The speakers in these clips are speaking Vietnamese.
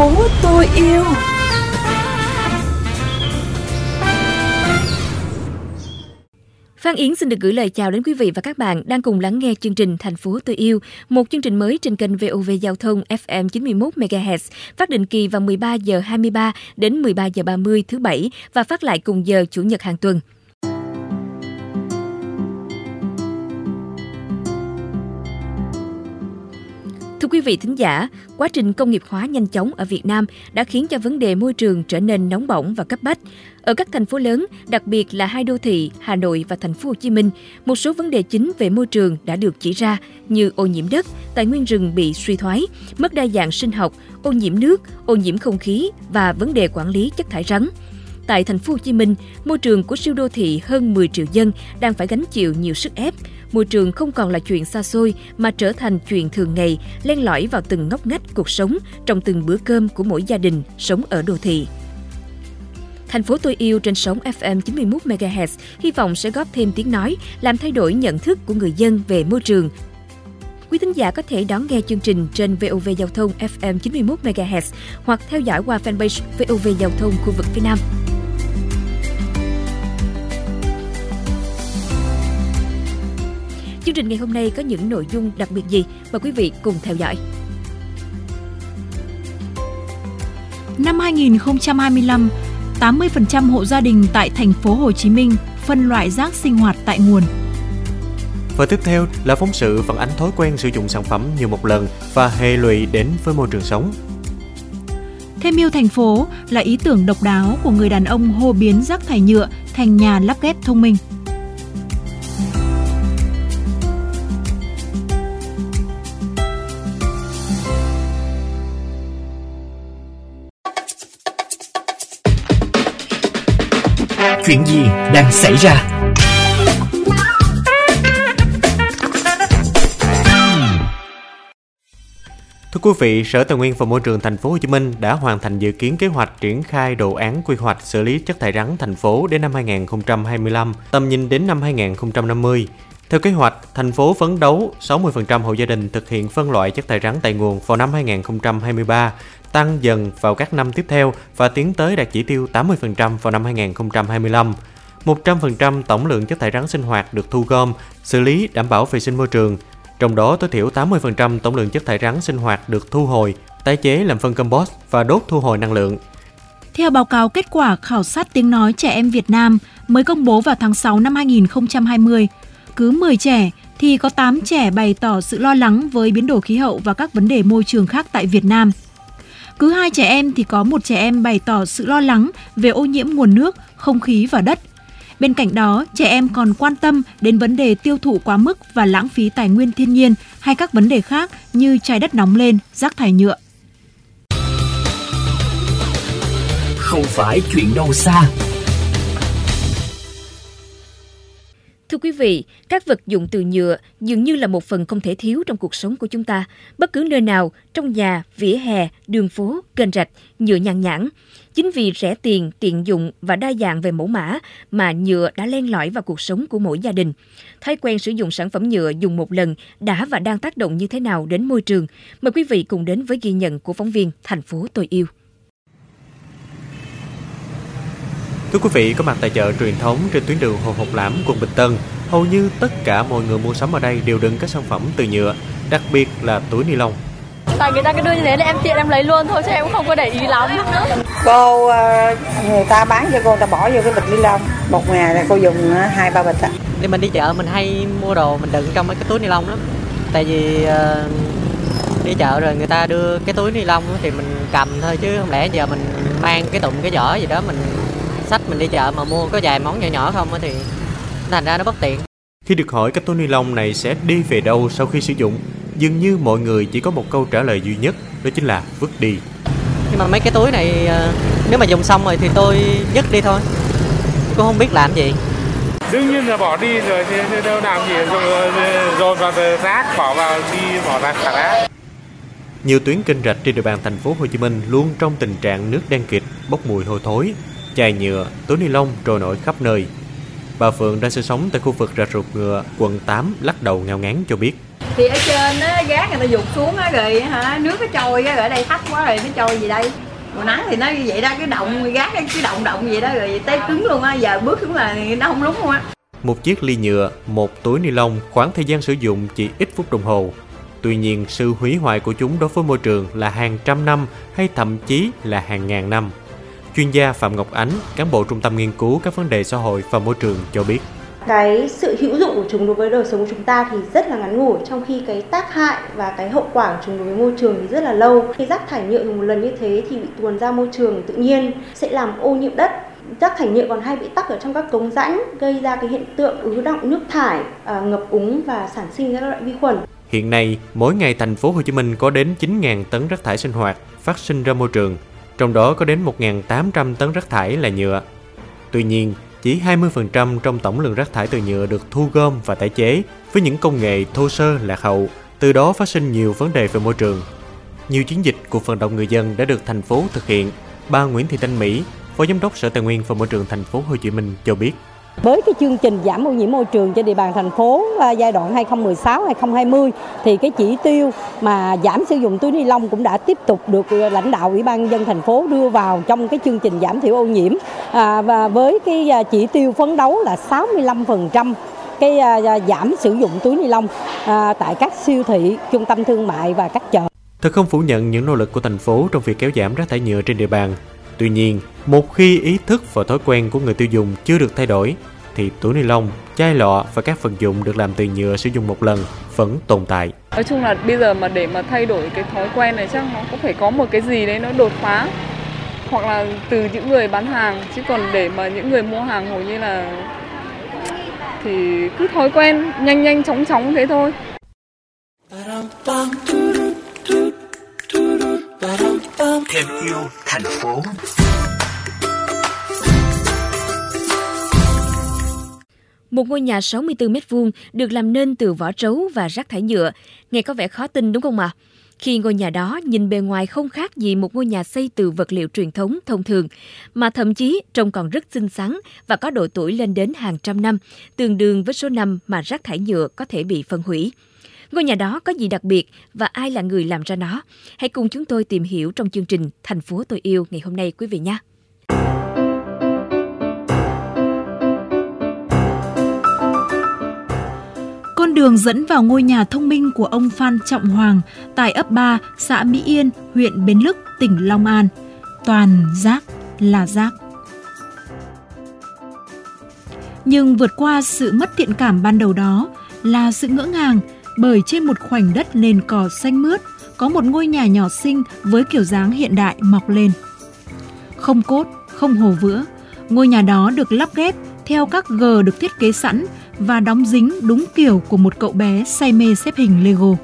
phố tôi yêu Phan Yến xin được gửi lời chào đến quý vị và các bạn đang cùng lắng nghe chương trình Thành phố tôi yêu, một chương trình mới trên kênh VOV Giao thông FM 91 MHz, phát định kỳ vào 13 giờ 23 đến 13 giờ 30 thứ bảy và phát lại cùng giờ chủ nhật hàng tuần. Quý vị thính giả, quá trình công nghiệp hóa nhanh chóng ở Việt Nam đã khiến cho vấn đề môi trường trở nên nóng bỏng và cấp bách. Ở các thành phố lớn, đặc biệt là hai đô thị Hà Nội và thành phố Hồ Chí Minh, một số vấn đề chính về môi trường đã được chỉ ra như ô nhiễm đất, tài nguyên rừng bị suy thoái, mất đa dạng sinh học, ô nhiễm nước, ô nhiễm không khí và vấn đề quản lý chất thải rắn. Tại thành phố Hồ Chí Minh, môi trường của siêu đô thị hơn 10 triệu dân đang phải gánh chịu nhiều sức ép. Môi trường không còn là chuyện xa xôi mà trở thành chuyện thường ngày, len lỏi vào từng ngóc ngách cuộc sống trong từng bữa cơm của mỗi gia đình sống ở đô thị. Thành phố tôi yêu trên sóng FM 91 MHz hy vọng sẽ góp thêm tiếng nói, làm thay đổi nhận thức của người dân về môi trường. Quý thính giả có thể đón nghe chương trình trên VOV Giao thông FM 91 MHz hoặc theo dõi qua fanpage VOV Giao thông khu vực phía Nam. Chương trình ngày hôm nay có những nội dung đặc biệt gì? Mời quý vị cùng theo dõi. Năm 2025, 80% hộ gia đình tại thành phố Hồ Chí Minh phân loại rác sinh hoạt tại nguồn. Và tiếp theo là phóng sự phản ánh thói quen sử dụng sản phẩm nhiều một lần và hệ lụy đến với môi trường sống. Thêm yêu thành phố là ý tưởng độc đáo của người đàn ông hô biến rác thải nhựa thành nhà lắp ghép thông minh. Chuyện gì đang xảy ra? Thưa quý vị, Sở Tài nguyên và Môi trường Thành phố Hồ Chí Minh đã hoàn thành dự kiến kế hoạch triển khai đồ án quy hoạch xử lý chất thải rắn thành phố đến năm 2025, tầm nhìn đến năm 2050. Theo kế hoạch, thành phố phấn đấu 60% hộ gia đình thực hiện phân loại chất thải rắn tại nguồn vào năm 2023, tăng dần vào các năm tiếp theo và tiến tới đạt chỉ tiêu 80% vào năm 2025. 100% tổng lượng chất thải rắn sinh hoạt được thu gom, xử lý đảm bảo vệ sinh môi trường. Trong đó tối thiểu 80% tổng lượng chất thải rắn sinh hoạt được thu hồi, tái chế làm phân compost và đốt thu hồi năng lượng. Theo báo cáo kết quả khảo sát tiếng nói trẻ em Việt Nam mới công bố vào tháng 6 năm 2020, cứ 10 trẻ thì có 8 trẻ bày tỏ sự lo lắng với biến đổi khí hậu và các vấn đề môi trường khác tại Việt Nam. Cứ hai trẻ em thì có một trẻ em bày tỏ sự lo lắng về ô nhiễm nguồn nước, không khí và đất. Bên cạnh đó, trẻ em còn quan tâm đến vấn đề tiêu thụ quá mức và lãng phí tài nguyên thiên nhiên hay các vấn đề khác như trái đất nóng lên, rác thải nhựa. Không phải chuyện đâu xa. Thưa quý vị, các vật dụng từ nhựa dường như là một phần không thể thiếu trong cuộc sống của chúng ta. Bất cứ nơi nào, trong nhà, vỉa hè, đường phố, kênh rạch, nhựa nhàn nhãn. Chính vì rẻ tiền, tiện dụng và đa dạng về mẫu mã mà nhựa đã len lỏi vào cuộc sống của mỗi gia đình. Thói quen sử dụng sản phẩm nhựa dùng một lần đã và đang tác động như thế nào đến môi trường? Mời quý vị cùng đến với ghi nhận của phóng viên Thành phố Tôi Yêu. Thưa quý vị, có mặt tại chợ truyền thống trên tuyến đường Hồ Hộc Lãm, quận Bình Tân, hầu như tất cả mọi người mua sắm ở đây đều đựng các sản phẩm từ nhựa, đặc biệt là túi ni lông. Tại người ta cứ đưa như thế là em tiện em lấy luôn thôi chứ em cũng không có để ý lắm. Cô ờ, người ta bán cho cô ta bỏ vô cái bịch ni lông, một ngày là cô dùng ờ, hai ba bịch ạ. Thì mình đi chợ mình hay mua đồ mình đựng trong mấy cái túi ni lông lắm. Tại vì uh, đi chợ rồi người ta đưa cái túi ni lông thì mình cầm thôi chứ không lẽ giờ mình mang cái tụng cái giỏ gì đó mình sách mình đi chợ mà mua có vài món nhỏ nhỏ không thì thành ra nó bất tiện. Khi được hỏi các túi ni lông này sẽ đi về đâu sau khi sử dụng, dường như mọi người chỉ có một câu trả lời duy nhất, đó chính là vứt đi. Nhưng mà mấy cái túi này ờ, nếu mà dùng xong rồi thì tôi vứt đi thôi. Cũng không biết làm gì. Đương nhiên là bỏ đi rồi thì đâu làm gì rồi dồn vào rác bỏ vào đi bỏ ra xả rác. Nhiều tuyến kênh rạch trên địa bàn thành phố Hồ Chí Minh luôn trong tình trạng nước đen kịt, bốc mùi hôi thối, chai nhựa, túi ni lông trôi nổi khắp nơi. Bà Phượng đang sinh sống tại khu vực rạch ruột ngựa, quận 8 lắc đầu ngao ngán cho biết. thì ở trên á gác người ta dục xuống á rồi hả nước nó trôi á rồi ở đây thấp quá rồi nó trôi gì đây mùa nắng thì nó như vậy đó cái động gác cái động động vậy đó rồi tới cứng luôn á giờ bước xuống là nó không lúng luôn á Một chiếc ly nhựa, một túi ni lông, khoảng thời gian sử dụng chỉ ít phút đồng hồ. Tuy nhiên, sự hủy hoại của chúng đối với môi trường là hàng trăm năm hay thậm chí là hàng ngàn năm. Chuyên gia Phạm Ngọc Ánh, cán bộ Trung tâm Nghiên cứu các vấn đề xã hội và môi trường cho biết. cái sự hữu dụng của chúng đối với đời sống của chúng ta thì rất là ngắn ngủi trong khi cái tác hại và cái hậu quả của chúng đối với môi trường thì rất là lâu. Khi rác thải nhựa dùng một lần như thế thì bị tuồn ra môi trường tự nhiên sẽ làm ô nhiễm đất. Rác thải nhựa còn hay bị tắc ở trong các cống rãnh gây ra cái hiện tượng ứ động nước thải à, ngập úng và sản sinh các loại vi khuẩn. Hiện nay, mỗi ngày thành phố Hồ Chí Minh có đến 9.000 tấn rác thải sinh hoạt phát sinh ra môi trường, trong đó có đến 1.800 tấn rác thải là nhựa. Tuy nhiên, chỉ 20% trong tổng lượng rác thải từ nhựa được thu gom và tái chế với những công nghệ thô sơ lạc hậu, từ đó phát sinh nhiều vấn đề về môi trường. Nhiều chiến dịch cuộc vận động người dân đã được thành phố thực hiện. Bà Nguyễn Thị Thanh Mỹ, Phó Giám đốc Sở Tài nguyên và Môi trường thành phố Hồ Chí Minh cho biết. Với cái chương trình giảm ô nhiễm môi trường trên địa bàn thành phố à, giai đoạn 2016-2020 thì cái chỉ tiêu mà giảm sử dụng túi ni lông cũng đã tiếp tục được à, lãnh đạo Ủy ban dân thành phố đưa vào trong cái chương trình giảm thiểu ô nhiễm à, và với cái à, chỉ tiêu phấn đấu là 65% cái giảm sử dụng túi ni lông à, tại các siêu thị, trung tâm thương mại và các chợ. Thật không phủ nhận những nỗ lực của thành phố trong việc kéo giảm rác thải nhựa trên địa bàn. Tuy nhiên, một khi ý thức và thói quen của người tiêu dùng chưa được thay đổi, thì túi ni lông, chai lọ và các vật dụng được làm từ nhựa sử dụng một lần vẫn tồn tại. Nói chung là bây giờ mà để mà thay đổi cái thói quen này chắc nó cũng phải có một cái gì đấy nó đột phá hoặc là từ những người bán hàng chứ còn để mà những người mua hàng hầu như là thì cứ thói quen nhanh nhanh chóng chóng thế thôi. Thêm yêu thành phố. Một ngôi nhà 64 m2 được làm nên từ vỏ trấu và rác thải nhựa. Nghe có vẻ khó tin đúng không ạ? Khi ngôi nhà đó nhìn bề ngoài không khác gì một ngôi nhà xây từ vật liệu truyền thống thông thường, mà thậm chí trông còn rất xinh xắn và có độ tuổi lên đến hàng trăm năm, tương đương với số năm mà rác thải nhựa có thể bị phân hủy. Ngôi nhà đó có gì đặc biệt và ai là người làm ra nó? Hãy cùng chúng tôi tìm hiểu trong chương trình Thành phố tôi yêu ngày hôm nay quý vị nhé. Con đường dẫn vào ngôi nhà thông minh của ông Phan Trọng Hoàng tại ấp 3, xã Mỹ Yên, huyện Bến Lức, tỉnh Long An. Toàn rác là rác. Nhưng vượt qua sự mất thiện cảm ban đầu đó là sự ngỡ ngàng bởi trên một khoảnh đất nền cỏ xanh mướt có một ngôi nhà nhỏ xinh với kiểu dáng hiện đại mọc lên. Không cốt, không hồ vữa, ngôi nhà đó được lắp ghép theo các gờ được thiết kế sẵn và đóng dính đúng kiểu của một cậu bé say mê xếp hình Lego.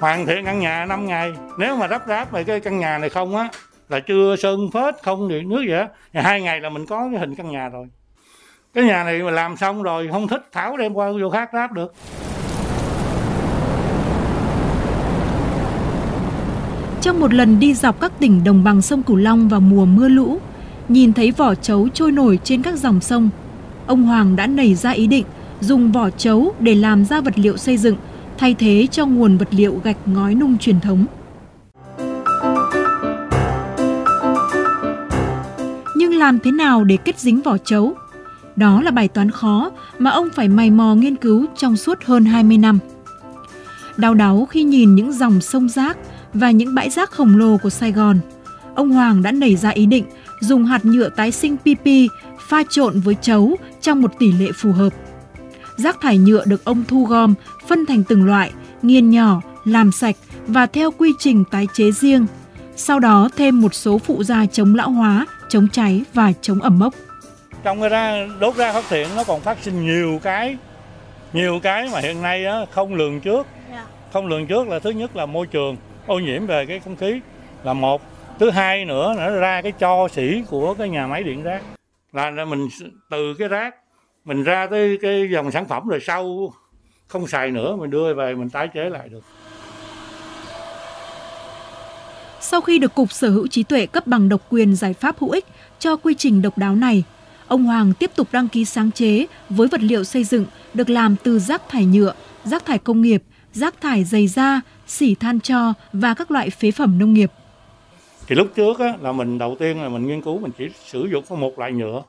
Hoàn thiện căn nhà 5 ngày, nếu mà rắp ráp về cái căn nhà này không á là chưa sơn phết không điện nước á, thì hai ngày là mình có cái hình căn nhà rồi. Cái nhà này mà làm xong rồi không thích tháo đem qua vô khác ráp được. Trong một lần đi dọc các tỉnh đồng bằng sông Cửu Long vào mùa mưa lũ, nhìn thấy vỏ trấu trôi nổi trên các dòng sông, ông Hoàng đã nảy ra ý định dùng vỏ chấu để làm ra vật liệu xây dựng, thay thế cho nguồn vật liệu gạch ngói nung truyền thống. Nhưng làm thế nào để kết dính vỏ chấu? Đó là bài toán khó mà ông phải mày mò nghiên cứu trong suốt hơn 20 năm. Đau đáu khi nhìn những dòng sông rác và những bãi rác khổng lồ của Sài Gòn, ông Hoàng đã nảy ra ý định dùng hạt nhựa tái sinh PP pha trộn với chấu trong một tỷ lệ phù hợp. Rác thải nhựa được ông thu gom, phân thành từng loại, nghiền nhỏ, làm sạch và theo quy trình tái chế riêng. Sau đó thêm một số phụ gia chống lão hóa, chống cháy và chống ẩm mốc. Trong cái ra đốt rác phát hiện nó còn phát sinh nhiều cái nhiều cái mà hiện nay á, không lường trước. Không lường trước là thứ nhất là môi trường ô nhiễm về cái không khí là một thứ hai nữa nó ra cái cho xỉ của cái nhà máy điện rác là mình từ cái rác mình ra tới cái dòng sản phẩm rồi sau không xài nữa mình đưa về mình tái chế lại được Sau khi được Cục Sở hữu trí tuệ cấp bằng độc quyền giải pháp hữu ích cho quy trình độc đáo này, ông Hoàng tiếp tục đăng ký sáng chế với vật liệu xây dựng được làm từ rác thải nhựa, rác thải công nghiệp rác thải dày da, xỉ than cho và các loại phế phẩm nông nghiệp. Thì lúc trước á, là mình đầu tiên là mình nghiên cứu mình chỉ sử dụng có một loại nhựa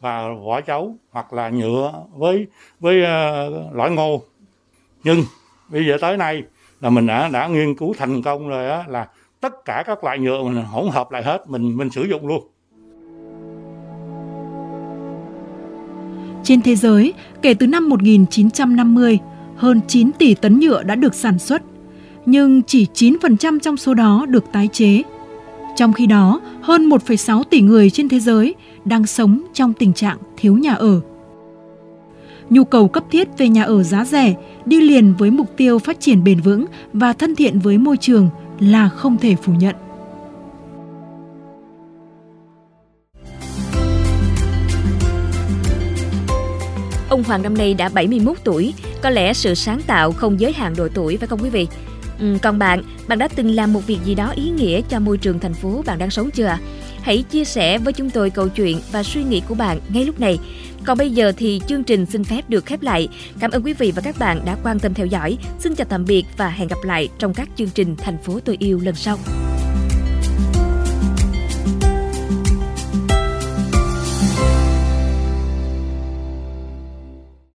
và vỏ chấu hoặc là nhựa với với ờ, uh, lõi ngô. Nhưng bây giờ tới nay là mình đã đã nghiên cứu thành công rồi đó, là tất cả các loại nhựa mình hỗn hợp lại hết mình mình sử dụng luôn. Trên thế giới, kể từ năm 1950, hơn 9 tỷ tấn nhựa đã được sản xuất, nhưng chỉ 9% trong số đó được tái chế. Trong khi đó, hơn 1,6 tỷ người trên thế giới đang sống trong tình trạng thiếu nhà ở. Nhu cầu cấp thiết về nhà ở giá rẻ đi liền với mục tiêu phát triển bền vững và thân thiện với môi trường là không thể phủ nhận. Ông Hoàng năm nay đã 71 tuổi, có lẽ sự sáng tạo không giới hạn độ tuổi phải không quý vị? Ừ, còn bạn, bạn đã từng làm một việc gì đó ý nghĩa cho môi trường thành phố bạn đang sống chưa? Hãy chia sẻ với chúng tôi câu chuyện và suy nghĩ của bạn ngay lúc này. Còn bây giờ thì chương trình xin phép được khép lại. Cảm ơn quý vị và các bạn đã quan tâm theo dõi. Xin chào tạm biệt và hẹn gặp lại trong các chương trình Thành phố tôi yêu lần sau.